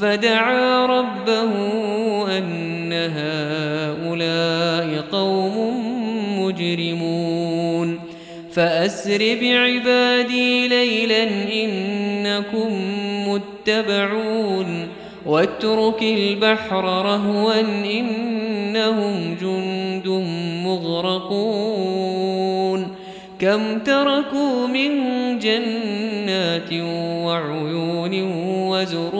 فدعا ربه أن هؤلاء قوم مجرمون. فأسر بعبادي ليلا إنكم متبعون. واترك البحر رهوا إنهم جند مغرقون. كم تركوا من جنات وعيون وزروع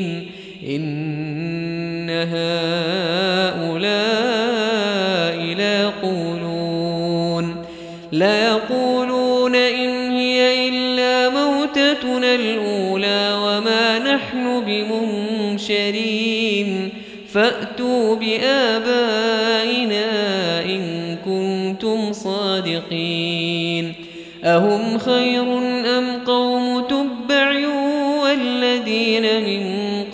مبين إن هؤلاء ليقولون ليقولون إن هي إلا موتتنا الأولى وما نحن بمنشرين. فأتوا بآبائنا إن كنتم صادقين. أهم خير أم قوم تبع والذين من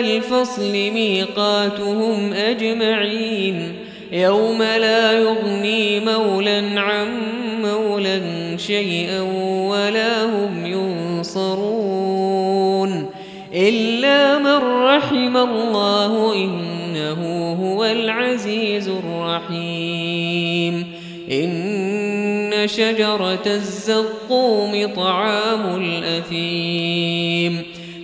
الفصل ميقاتهم أجمعين يوم لا يغني مولا عن مولا شيئا ولا هم ينصرون إلا من رحم الله إنه هو العزيز الرحيم. إن شجرة الزقوم طعام الأثيم.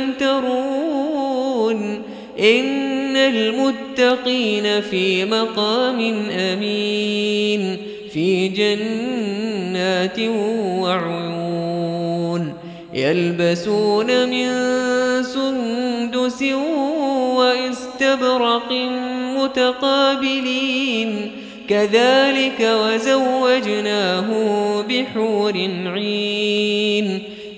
تمترون إن المتقين في مقام أمين في جنات وعيون. يلبسون من سندس واستبرق متقابلين. كذلك وزوجناه بحور عين.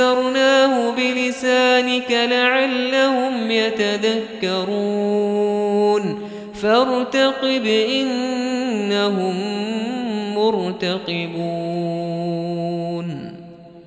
يسرناه بلسانك لعلهم يتذكرون فارتقب إنهم مرتقبون